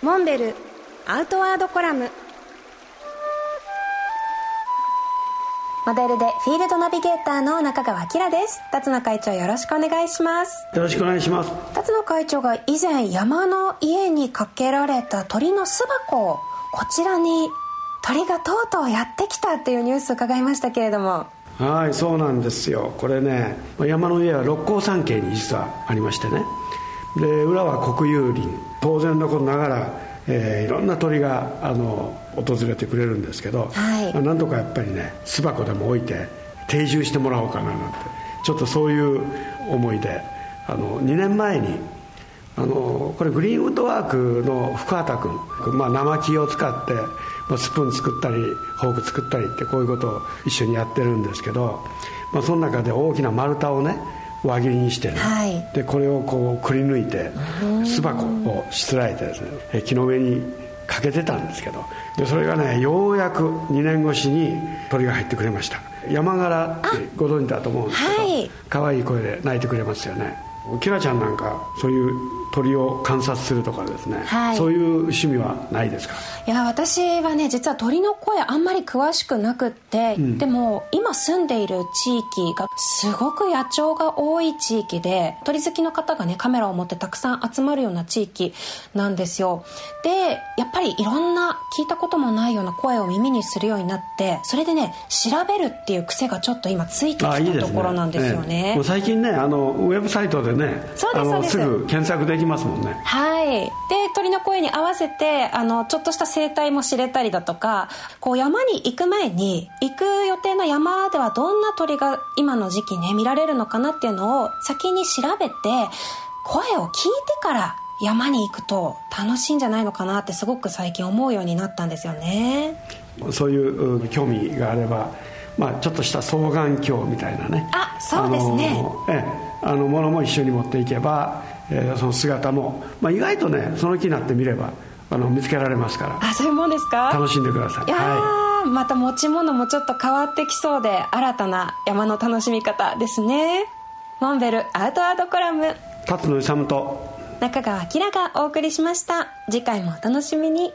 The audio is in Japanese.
モンベルアウトワードコラム。モデルでフィールドナビゲーターの中川明です。辰野会長よろしくお願いします。よろしくお願いします。辰野会長が以前山の家にかけられた鳥の巣箱こちらに鳥がとうとうやってきたっていうニュース伺いましたけれども。はいそうなんですよ。これね山の家は六甲山系に実はありましてねで裏は国有林。当然のことながらえー、いろんな鳥があの訪れてくれるんですけど、はい、なんとかやっぱりね巣箱でも置いて定住してもらおうかななんてちょっとそういう思いであの2年前にあのこれグリーンウッドワークの福畑君、まあ、生木を使って、まあ、スプーン作ったりフォーク作ったりってこういうことを一緒にやってるんですけど、まあ、その中で大きな丸太をね輪切りにして、ね。はい、でこれをこうくり抜いて巣箱をしつらえてですね木の上にかけてたんですけどでそれがねようやく2年越しに鳥が入ってくれました。山柄ってご存知だと思うんですけど、はい、可愛い声で鳴いてくれますよねキラちゃんなんかそういう鳥を観察するとかですね、はい、そういう趣味はないですか？いや私はね実は鳥の声あんまり詳しくなくって、うん、でも今住んでいる地域がすごく野鳥が多い地域で鳥好きの方がねカメラを持ってたくさん集まるような地域なんですよ。でやっぱりいろんな聞いたこともないような声を耳にするようになってそれでね調べるっていう癖がちょっと今ついてきたところなんですよね、ね、最近ねあのウェブサイトでねそうですす。ぐ検索できますもんね。はい。で鳥の声に合わせてあのちょっとした生態も知れたりだとかこう山に行く前に行く予定の山ではどんな鳥が今の時期ね見られるのかなっていうのを先に調べて声を聞いてから山に行くと楽しいんじゃないのかなってすごく最近思うようになったんですよね。そういう興味があればまあ、ちょっとした双眼鏡みたいなね。あそうですね。えあのものも一緒に持っていけば、えー、その姿も、まあ、意外とねその気になってみればあの見つけられますから。あそういうもんですか？楽しんでください。いや、はい、また持ち物もちょっと変わってきそうで新たな山の楽しみ方ですね。モンベルアウトアートコラム。辰野勇と。中川明がお送りしました。次回もお楽しみに